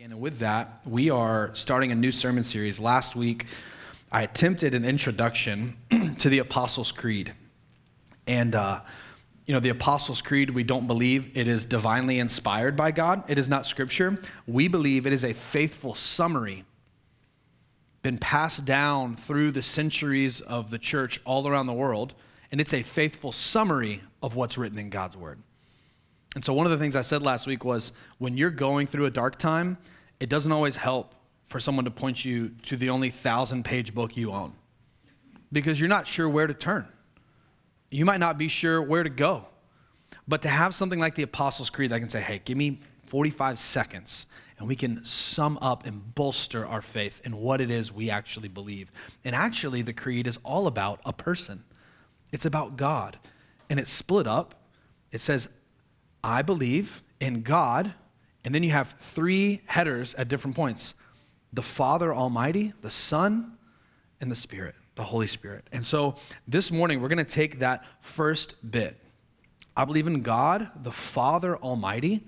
And with that, we are starting a new sermon series. Last week, I attempted an introduction to the Apostles' Creed. And, uh, you know, the Apostles' Creed, we don't believe it is divinely inspired by God. It is not scripture. We believe it is a faithful summary, been passed down through the centuries of the church all around the world. And it's a faithful summary of what's written in God's Word. And so, one of the things I said last week was when you're going through a dark time, it doesn't always help for someone to point you to the only thousand page book you own because you're not sure where to turn. You might not be sure where to go. But to have something like the Apostles' Creed that can say, hey, give me 45 seconds and we can sum up and bolster our faith in what it is we actually believe. And actually, the Creed is all about a person, it's about God. And it's split up. It says, I believe in God, and then you have three headers at different points the Father Almighty, the Son, and the Spirit, the Holy Spirit. And so this morning, we're going to take that first bit. I believe in God, the Father Almighty,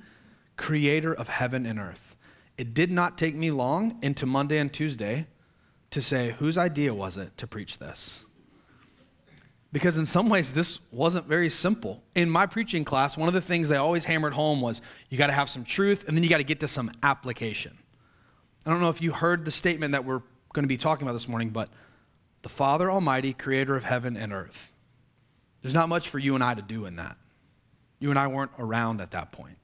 creator of heaven and earth. It did not take me long into Monday and Tuesday to say, whose idea was it to preach this? Because in some ways, this wasn't very simple. In my preaching class, one of the things they always hammered home was you got to have some truth and then you got to get to some application. I don't know if you heard the statement that we're going to be talking about this morning, but the Father Almighty, creator of heaven and earth. There's not much for you and I to do in that. You and I weren't around at that point.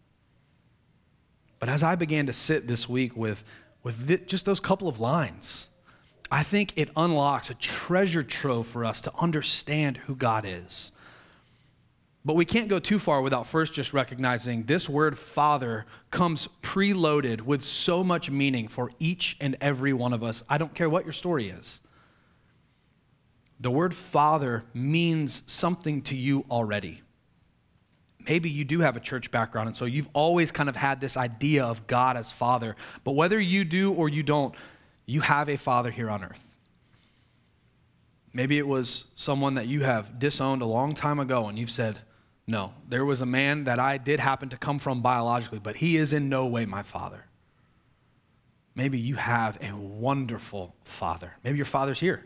But as I began to sit this week with, with just those couple of lines, I think it unlocks a treasure trove for us to understand who God is. But we can't go too far without first just recognizing this word Father comes preloaded with so much meaning for each and every one of us. I don't care what your story is. The word Father means something to you already. Maybe you do have a church background, and so you've always kind of had this idea of God as Father. But whether you do or you don't, you have a father here on earth. Maybe it was someone that you have disowned a long time ago and you've said, No, there was a man that I did happen to come from biologically, but he is in no way my father. Maybe you have a wonderful father. Maybe your father's here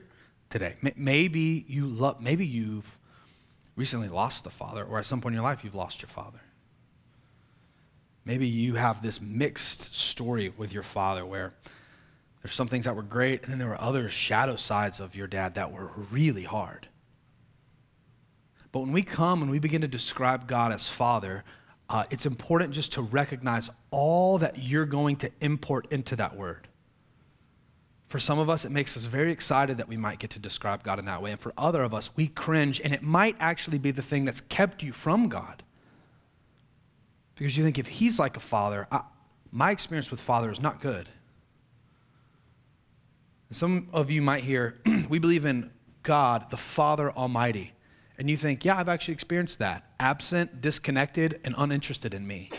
today. Maybe you love, maybe you've recently lost a father, or at some point in your life you've lost your father. Maybe you have this mixed story with your father where there's some things that were great, and then there were other shadow sides of your dad that were really hard. But when we come and we begin to describe God as Father, uh, it's important just to recognize all that you're going to import into that word. For some of us, it makes us very excited that we might get to describe God in that way. And for other of us, we cringe, and it might actually be the thing that's kept you from God. Because you think if He's like a father, I, my experience with Father is not good. Some of you might hear, we believe in God, the Father Almighty. And you think, yeah, I've actually experienced that. Absent, disconnected, and uninterested in me.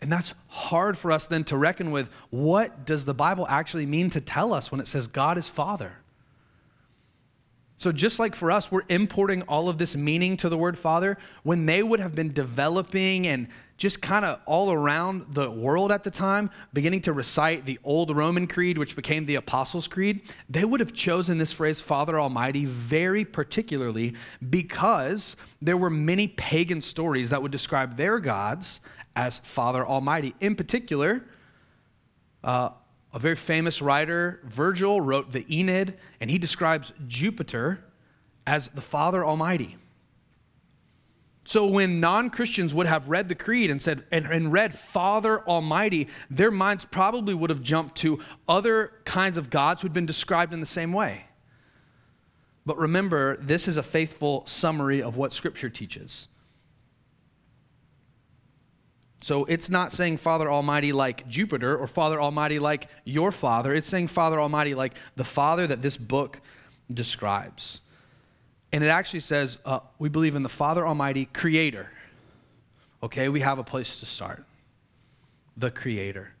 And that's hard for us then to reckon with what does the Bible actually mean to tell us when it says God is Father? So, just like for us, we're importing all of this meaning to the word Father, when they would have been developing and just kind of all around the world at the time, beginning to recite the old Roman Creed, which became the Apostles' Creed, they would have chosen this phrase, Father Almighty, very particularly because there were many pagan stories that would describe their gods as Father Almighty. In particular, uh, a very famous writer, Virgil, wrote the Aeneid, and he describes Jupiter as the Father Almighty. So when non-Christians would have read the creed and said and, and, read Father Almighty, their minds probably would have jumped to other kinds of gods who'd been described in the same way. But remember, this is a faithful summary of what Scripture teaches. So it's not saying Father Almighty like Jupiter or Father Almighty like your Father. It's saying Father Almighty like the Father that this book describes. And it actually says, uh, we believe in the Father Almighty, Creator. Okay, we have a place to start. The Creator.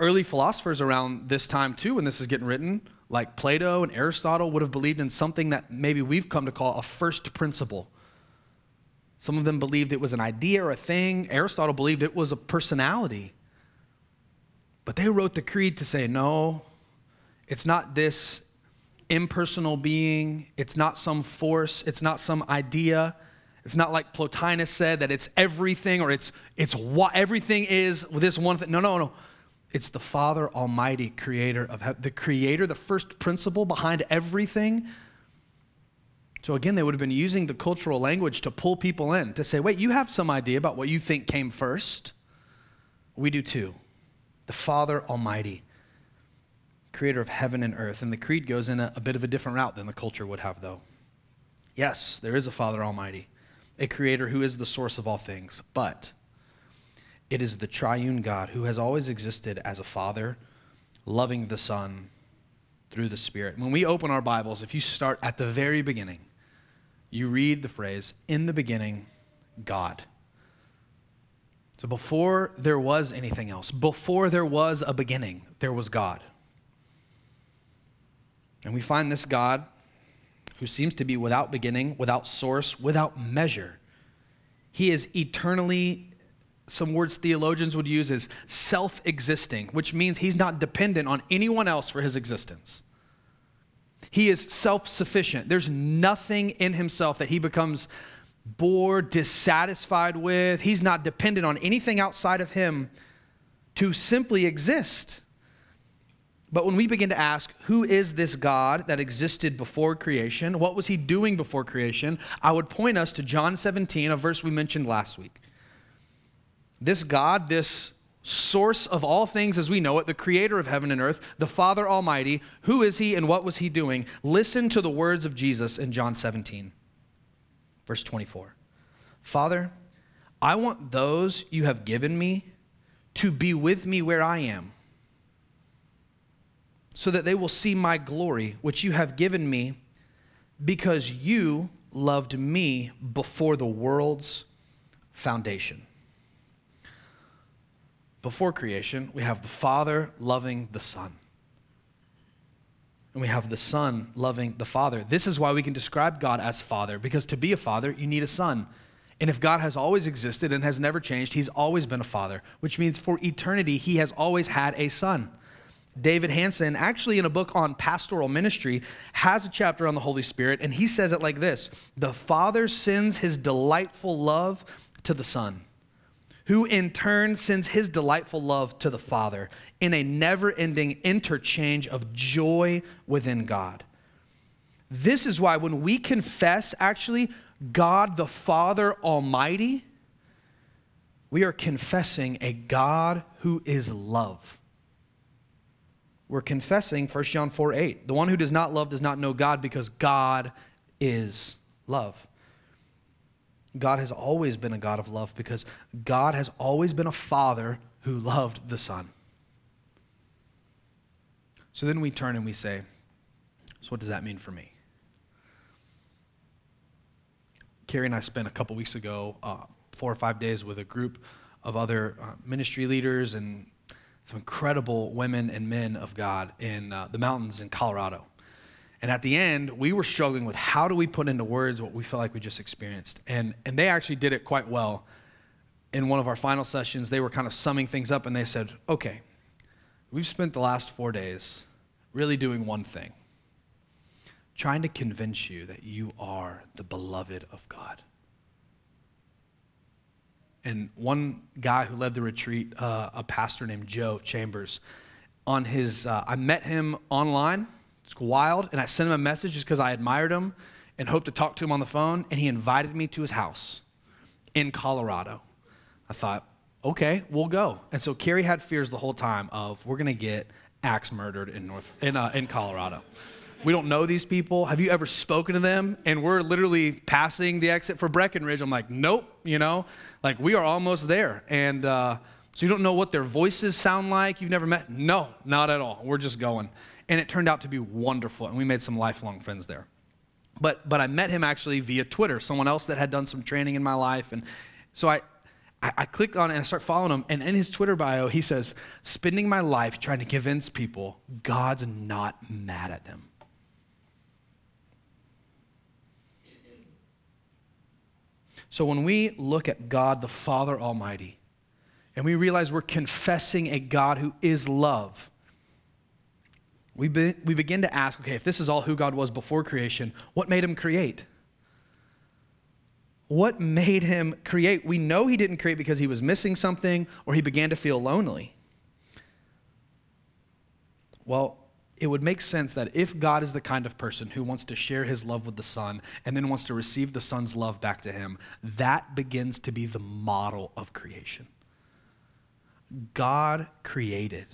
Early philosophers around this time, too, when this is getting written, like Plato and Aristotle, would have believed in something that maybe we've come to call a first principle. Some of them believed it was an idea or a thing. Aristotle believed it was a personality. But they wrote the creed to say, no, it's not this impersonal being, it's not some force, it's not some idea. It's not like Plotinus said that it's everything or it's it's what everything is this one thing. No, no, no. It's the Father Almighty, creator of the creator, the first principle behind everything. So again, they would have been using the cultural language to pull people in to say, wait, you have some idea about what you think came first. We do too. The Father Almighty, creator of heaven and earth. And the creed goes in a, a bit of a different route than the culture would have, though. Yes, there is a Father Almighty, a creator who is the source of all things, but it is the triune God who has always existed as a Father, loving the Son through the Spirit. When we open our Bibles, if you start at the very beginning, you read the phrase, in the beginning, God. So before there was anything else, before there was a beginning, there was God. And we find this God who seems to be without beginning, without source, without measure. He is eternally, some words theologians would use is self existing, which means he's not dependent on anyone else for his existence. He is self sufficient. There's nothing in himself that he becomes bored, dissatisfied with. He's not dependent on anything outside of him to simply exist. But when we begin to ask, who is this God that existed before creation? What was he doing before creation? I would point us to John 17, a verse we mentioned last week. This God, this source of all things as we know it, the creator of heaven and earth, the Father Almighty, who is he and what was he doing? Listen to the words of Jesus in John 17, verse 24. Father, I want those you have given me to be with me where I am so that they will see my glory, which you have given me, because you loved me before the world's foundation. Before creation, we have the Father loving the Son. And we have the Son loving the Father. This is why we can describe God as Father, because to be a father, you need a son. And if God has always existed and has never changed, He's always been a father, which means for eternity, He has always had a son. David Hanson, actually in a book on pastoral ministry, has a chapter on the Holy Spirit, and he says it like this The Father sends his delightful love to the Son, who in turn sends his delightful love to the Father in a never ending interchange of joy within God. This is why when we confess, actually, God the Father Almighty, we are confessing a God who is love we're confessing 1 John 4 8. The one who does not love does not know God because God is love. God has always been a God of love because God has always been a father who loved the Son. So then we turn and we say, So what does that mean for me? Carrie and I spent a couple weeks ago, uh, four or five days, with a group of other uh, ministry leaders and some incredible women and men of God in uh, the mountains in Colorado. And at the end, we were struggling with how do we put into words what we felt like we just experienced. And, and they actually did it quite well. In one of our final sessions, they were kind of summing things up and they said, okay, we've spent the last four days really doing one thing trying to convince you that you are the beloved of God. And one guy who led the retreat, uh, a pastor named Joe Chambers, on his, uh, I met him online. It's wild. And I sent him a message just because I admired him and hoped to talk to him on the phone. And he invited me to his house in Colorado. I thought, okay, we'll go. And so Carrie had fears the whole time of we're going to get axe murdered in North in, uh, in Colorado. We don't know these people. Have you ever spoken to them? And we're literally passing the exit for Breckenridge. I'm like, nope, you know, like we are almost there. And uh, so you don't know what their voices sound like. You've never met? No, not at all. We're just going. And it turned out to be wonderful. And we made some lifelong friends there. But, but I met him actually via Twitter, someone else that had done some training in my life. And so I, I, I click on and I start following him. And in his Twitter bio, he says, spending my life trying to convince people God's not mad at them. So when we look at God the Father Almighty, and we realize we're confessing a God who is love, we, be, we begin to ask okay, if this is all who God was before creation, what made him create? What made him create? We know he didn't create because he was missing something or he began to feel lonely. Well, it would make sense that if God is the kind of person who wants to share his love with the Son and then wants to receive the Son's love back to him, that begins to be the model of creation. God created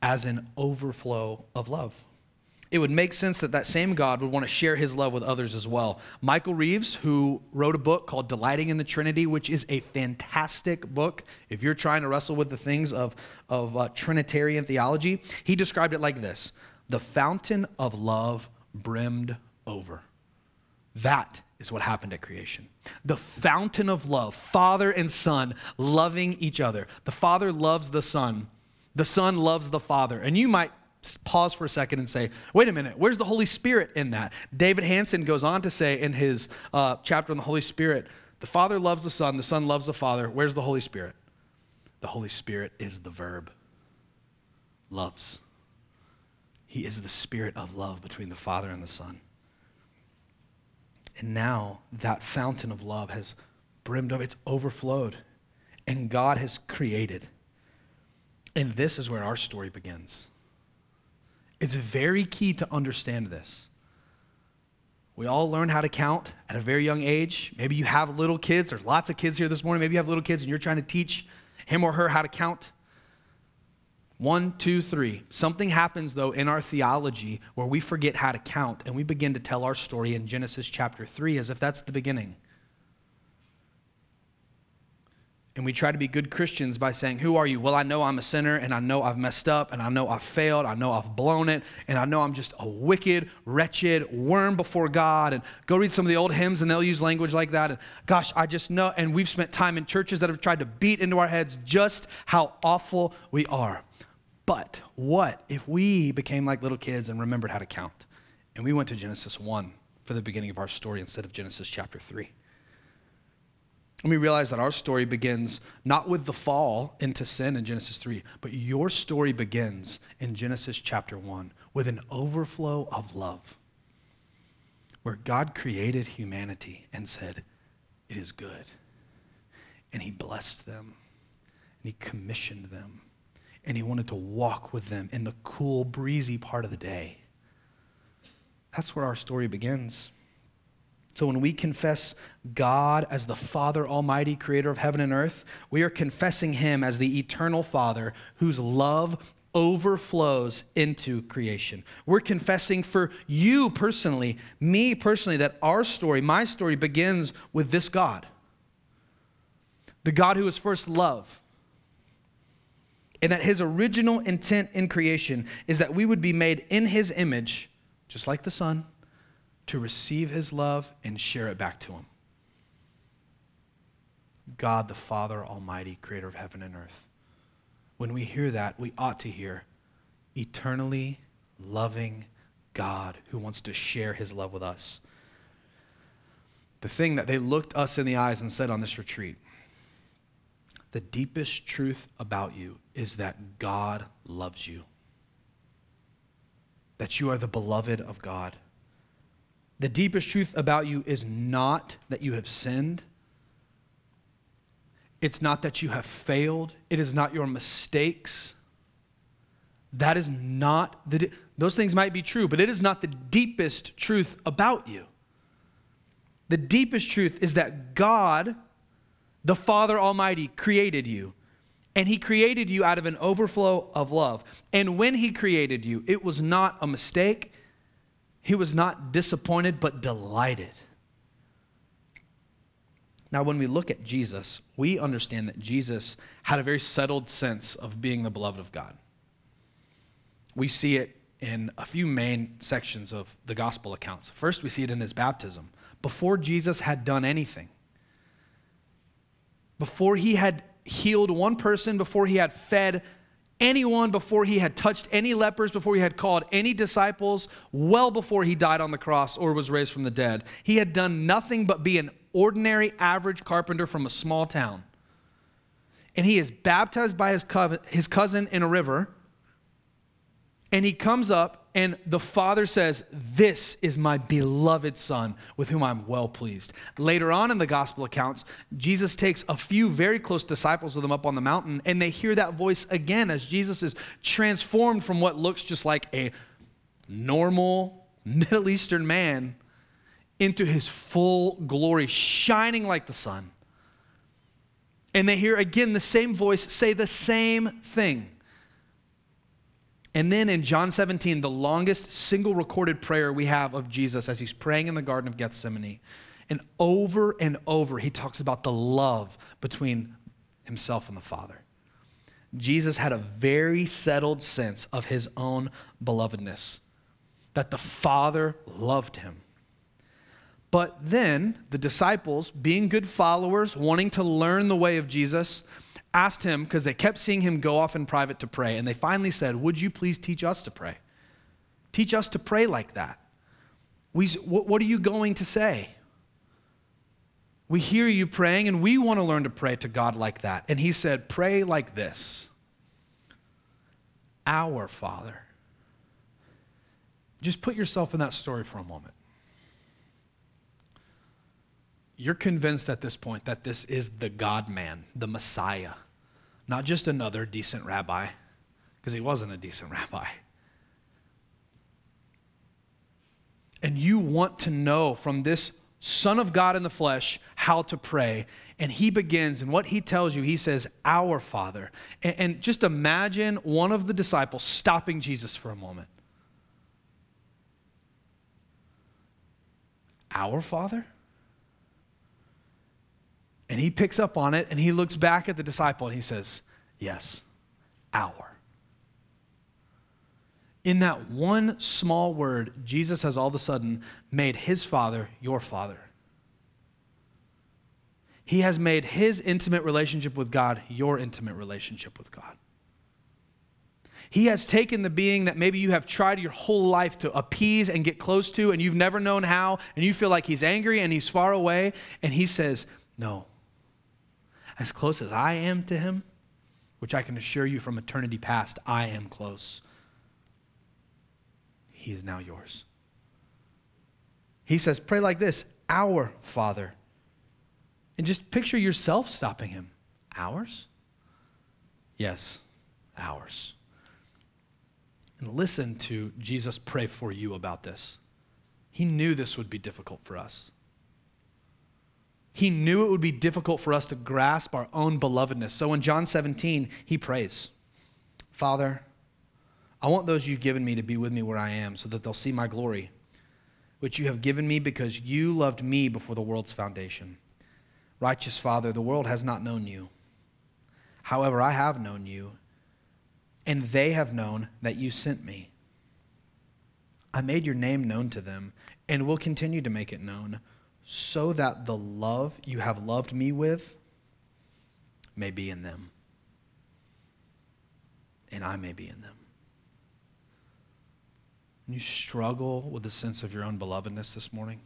as an overflow of love it would make sense that that same God would want to share his love with others as well. Michael Reeves, who wrote a book called Delighting in the Trinity, which is a fantastic book if you're trying to wrestle with the things of, of uh, Trinitarian theology, he described it like this The fountain of love brimmed over. That is what happened at creation. The fountain of love, Father and Son loving each other. The Father loves the Son, the Son loves the Father. And you might pause for a second and say, wait a minute, where's the Holy Spirit in that? David Hanson goes on to say in his uh, chapter on the Holy Spirit, the Father loves the Son, the Son loves the Father. Where's the Holy Spirit? The Holy Spirit is the verb loves. He is the spirit of love between the Father and the Son. And now that fountain of love has brimmed over, it's overflowed, and God has created. And this is where our story begins. It's very key to understand this. We all learn how to count at a very young age. Maybe you have little kids. There's lots of kids here this morning. Maybe you have little kids and you're trying to teach him or her how to count. One, two, three. Something happens, though, in our theology where we forget how to count and we begin to tell our story in Genesis chapter 3 as if that's the beginning. And we try to be good Christians by saying, Who are you? Well, I know I'm a sinner, and I know I've messed up, and I know I've failed, I know I've blown it, and I know I'm just a wicked, wretched worm before God. And go read some of the old hymns, and they'll use language like that. And gosh, I just know. And we've spent time in churches that have tried to beat into our heads just how awful we are. But what if we became like little kids and remembered how to count? And we went to Genesis 1 for the beginning of our story instead of Genesis chapter 3. And we realize that our story begins not with the fall into sin in Genesis 3, but your story begins in Genesis chapter 1 with an overflow of love, where God created humanity and said, It is good. And He blessed them, and He commissioned them, and He wanted to walk with them in the cool, breezy part of the day. That's where our story begins. So when we confess God as the Father Almighty, creator of heaven and earth, we are confessing Him as the eternal Father whose love overflows into creation. We're confessing for you personally, me personally, that our story, my story, begins with this God. The God who is first love. And that his original intent in creation is that we would be made in his image, just like the Son to receive his love and share it back to him. God, the Father Almighty, creator of heaven and earth. When we hear that, we ought to hear eternally loving God who wants to share his love with us. The thing that they looked us in the eyes and said on this retreat the deepest truth about you is that God loves you, that you are the beloved of God the deepest truth about you is not that you have sinned. It's not that you have failed. It is not your mistakes. That is not the, those things might be true, but it is not the deepest truth about you. The deepest truth is that God, the Father Almighty, created you. And He created you out of an overflow of love. And when He created you, it was not a mistake, he was not disappointed, but delighted. Now, when we look at Jesus, we understand that Jesus had a very settled sense of being the beloved of God. We see it in a few main sections of the gospel accounts. First, we see it in his baptism. Before Jesus had done anything, before he had healed one person, before he had fed anyone before he had touched any lepers, before he had called any disciples, well before he died on the cross or was raised from the dead. He had done nothing but be an ordinary, average carpenter from a small town. And he is baptized by his, co- his cousin in a river. And he comes up, and the father says, This is my beloved son with whom I'm well pleased. Later on in the gospel accounts, Jesus takes a few very close disciples with him up on the mountain, and they hear that voice again as Jesus is transformed from what looks just like a normal Middle Eastern man into his full glory, shining like the sun. And they hear again the same voice say the same thing. And then in John 17, the longest single recorded prayer we have of Jesus as he's praying in the Garden of Gethsemane. And over and over, he talks about the love between himself and the Father. Jesus had a very settled sense of his own belovedness, that the Father loved him. But then the disciples, being good followers, wanting to learn the way of Jesus, asked him, because they kept seeing him go off in private to pray, and they finally said, Would you please teach us to pray? Teach us to pray like that. We, what are you going to say? We hear you praying, and we want to learn to pray to God like that. And he said, Pray like this Our Father. Just put yourself in that story for a moment you're convinced at this point that this is the God man, the Messiah, not just another decent rabbi, because he wasn't a decent rabbi. And you want to know from this Son of God in the flesh how to pray. And he begins, and what he tells you, he says, Our Father. And, and just imagine one of the disciples stopping Jesus for a moment. Our Father? And he picks up on it and he looks back at the disciple and he says, Yes, our. In that one small word, Jesus has all of a sudden made his father your father. He has made his intimate relationship with God your intimate relationship with God. He has taken the being that maybe you have tried your whole life to appease and get close to, and you've never known how, and you feel like he's angry and he's far away, and he says, No, as close as I am to him, which I can assure you from eternity past, I am close. He is now yours. He says, Pray like this Our Father. And just picture yourself stopping him. Ours? Yes, ours. And listen to Jesus pray for you about this. He knew this would be difficult for us. He knew it would be difficult for us to grasp our own belovedness. So in John 17, he prays, Father, I want those you've given me to be with me where I am so that they'll see my glory, which you have given me because you loved me before the world's foundation. Righteous Father, the world has not known you. However, I have known you, and they have known that you sent me. I made your name known to them and will continue to make it known so that the love you have loved me with may be in them, and I may be in them. You struggle with the sense of your own belovedness this morning?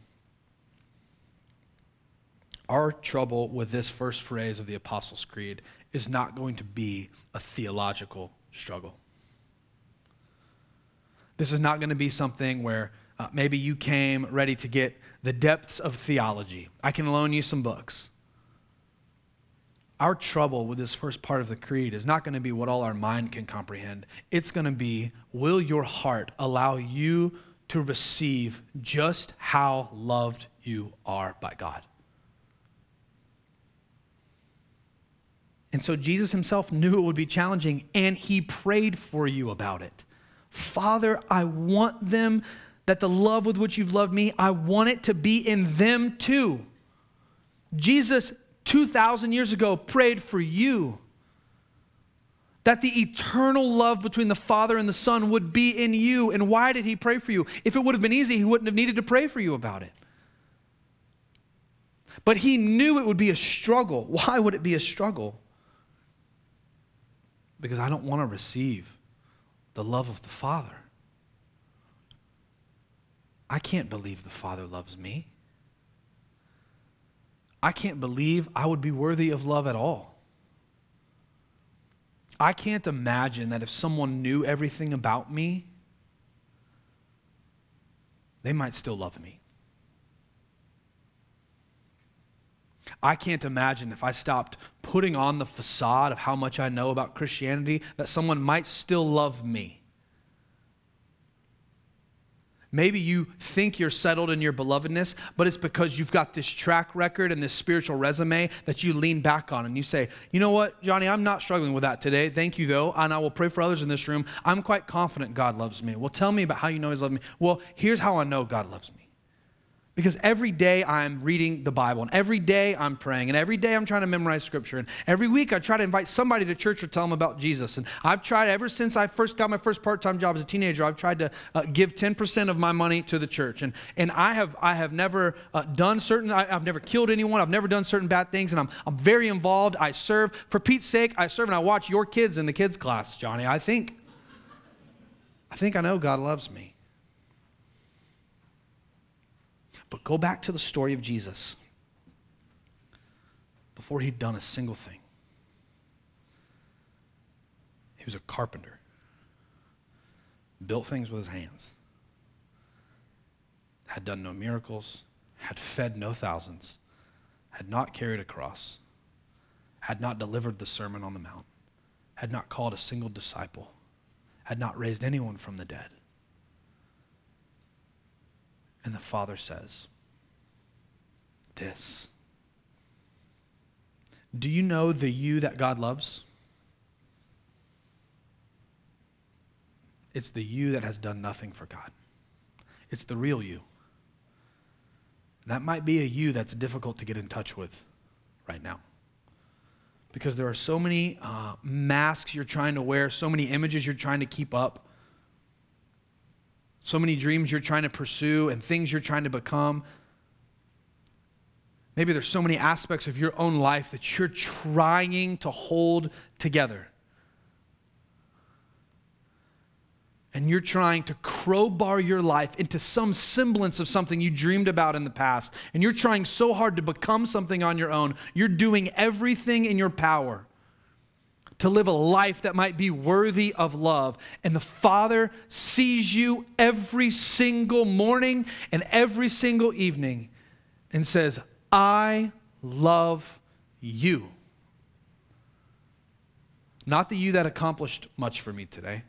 Our trouble with this first phrase of the Apostles' Creed is not going to be a theological struggle. This is not going to be something where uh, maybe you came ready to get the depths of theology. I can loan you some books. Our trouble with this first part of the creed is not going to be what all our mind can comprehend. It's going to be will your heart allow you to receive just how loved you are by God? And so Jesus himself knew it would be challenging, and he prayed for you about it. Father, I want them that the love with which you've loved me, I want it to be in them too. Jesus, 2,000 years ago, prayed for you that the eternal love between the Father and the Son would be in you. And why did he pray for you? If it would have been easy, he wouldn't have needed to pray for you about it. But he knew it would be a struggle. Why would it be a struggle? Because I don't want to receive the love of the Father. I can't believe the Father loves me. I can't believe I would be worthy of love at all. I can't imagine that if someone knew everything about me, they might still love me. I can't imagine if I stopped putting on the facade of how much I know about Christianity that someone might still love me. Maybe you think you're settled in your belovedness, but it's because you've got this track record and this spiritual resume that you lean back on and you say, you know what, Jonny, I'm not struggling with that today. Thank you, though. And I will pray for others in this room. I'm quite confident God loves me. Well, tell me about how you know He's loved me. Well, here's how I know God loves me. Because every day I'm reading the Bible, and every day I'm praying, and every day I'm trying to memorize Scripture, and every week I try to invite somebody to church or tell them about Jesus. And I've tried ever since I first got my first part-time job as a teenager. I've tried to uh, give 10% of my money to the church, and and I have I have never uh, done certain. I, have never killed anyone. I've never done certain bad things, and I'm I'm very involved. I serve for Pete's sake. I serve, and I watch your kids in the kids class, Jonny. I think I think I know God loves me. But go back to the story of Jesus before he'd done a single thing. He was a carpenter, built things with his hands, had done no miracles, had fed no thousands, had not carried a cross, had not delivered the Sermon on the Mount, had not called a single disciple, had not raised anyone from the dead. And the Father says, This. Do you know the you that God loves? It's the you that has done nothing for God. It's the real you. That might be a you that's difficult to get in touch with right now. Because there are so many uh, masks you're trying to wear, so many images you're trying to keep up so many dreams you're trying to pursue and things you're trying to become. Maybe there's so many aspects of your own life that you're trying to hold together. And you're trying to crowbar your life into some semblance of something you dreamed about in the past. And you're trying so hard to become something on your own. You're doing everything in your power to live a life that might be worthy of love. And the Father sees you every single morning and every single evening and says, I love you. Not the you that accomplished much for me today.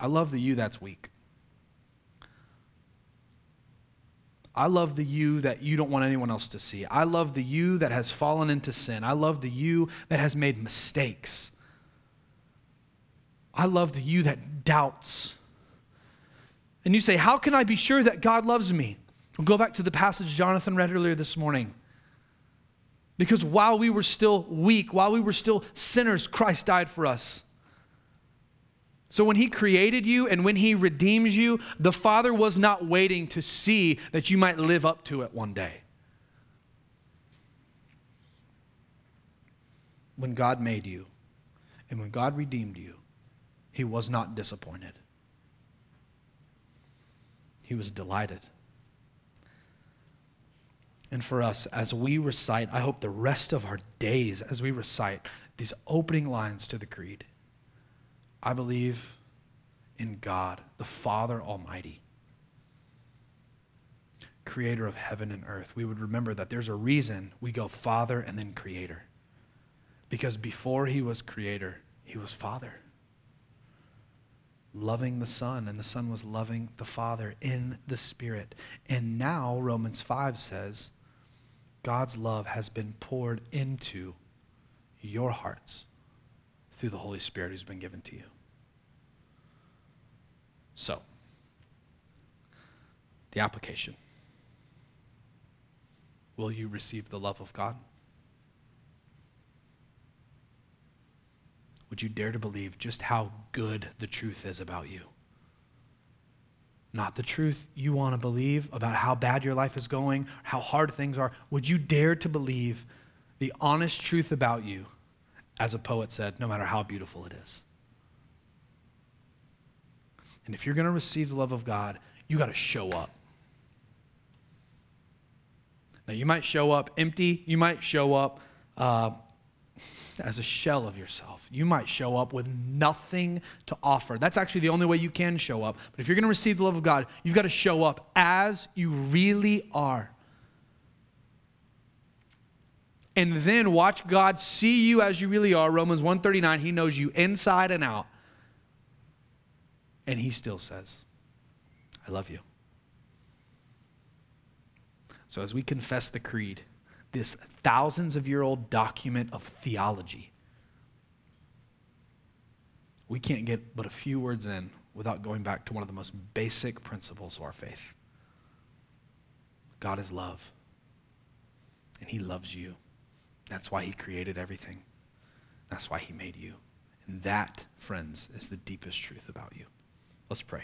I love the you that's weak. I love the you that you don't want anyone else to see. I love the you that has fallen into sin. I love the you that has made mistakes. I love the you that doubts. And you say, How can I be sure that God loves me? We'll go back to the passage Jonathan read earlier this morning. Because while we were still weak, while we were still sinners, Christ died for us. So when he created you and when he redeems you, the Father was not waiting to see that you might live up to it one day. When God made you and when God redeemed you, he was not disappointed. He was delighted. And for us, as we recite, I hope the rest of our days, as we recite these opening lines to the Creed, I believe in God, the Father Almighty, creator of heaven and earth. We would remember that there's a reason we go Father and then Creator. Because before he was Creator, he was Father. Loving the Son, and the Son was loving the Father in the Spirit. And now, Romans 5 says, God's love has been poured into your hearts through the Holy Spirit who's been given to you. So, the application Will you receive the love of God? Would you dare to believe just how good the truth is about you? Not the truth you want to believe about how bad your life is going, how hard things are. Would you dare to believe the honest truth about you, as a poet said, no matter how beautiful it is? And if you're going to receive the love of God, you got to show up. Now, you might show up empty, you might show up uh, as a shell of yourself. You might show up with nothing to offer. That's actually the only way you can show up. But if you're going to receive the love of God, you've got to show up as you really are. And then watch God see you as you really are. Romans 139, he knows you inside and out. And he still says, I love you. So as we confess the creed, this thousands of year old document of theology, we can't get but a few words in without going back to one of the most basic principles of our faith. God is love, and He loves you. That's why He created everything. That's why He made you. And that, friends, is the deepest truth about you. Let's pray.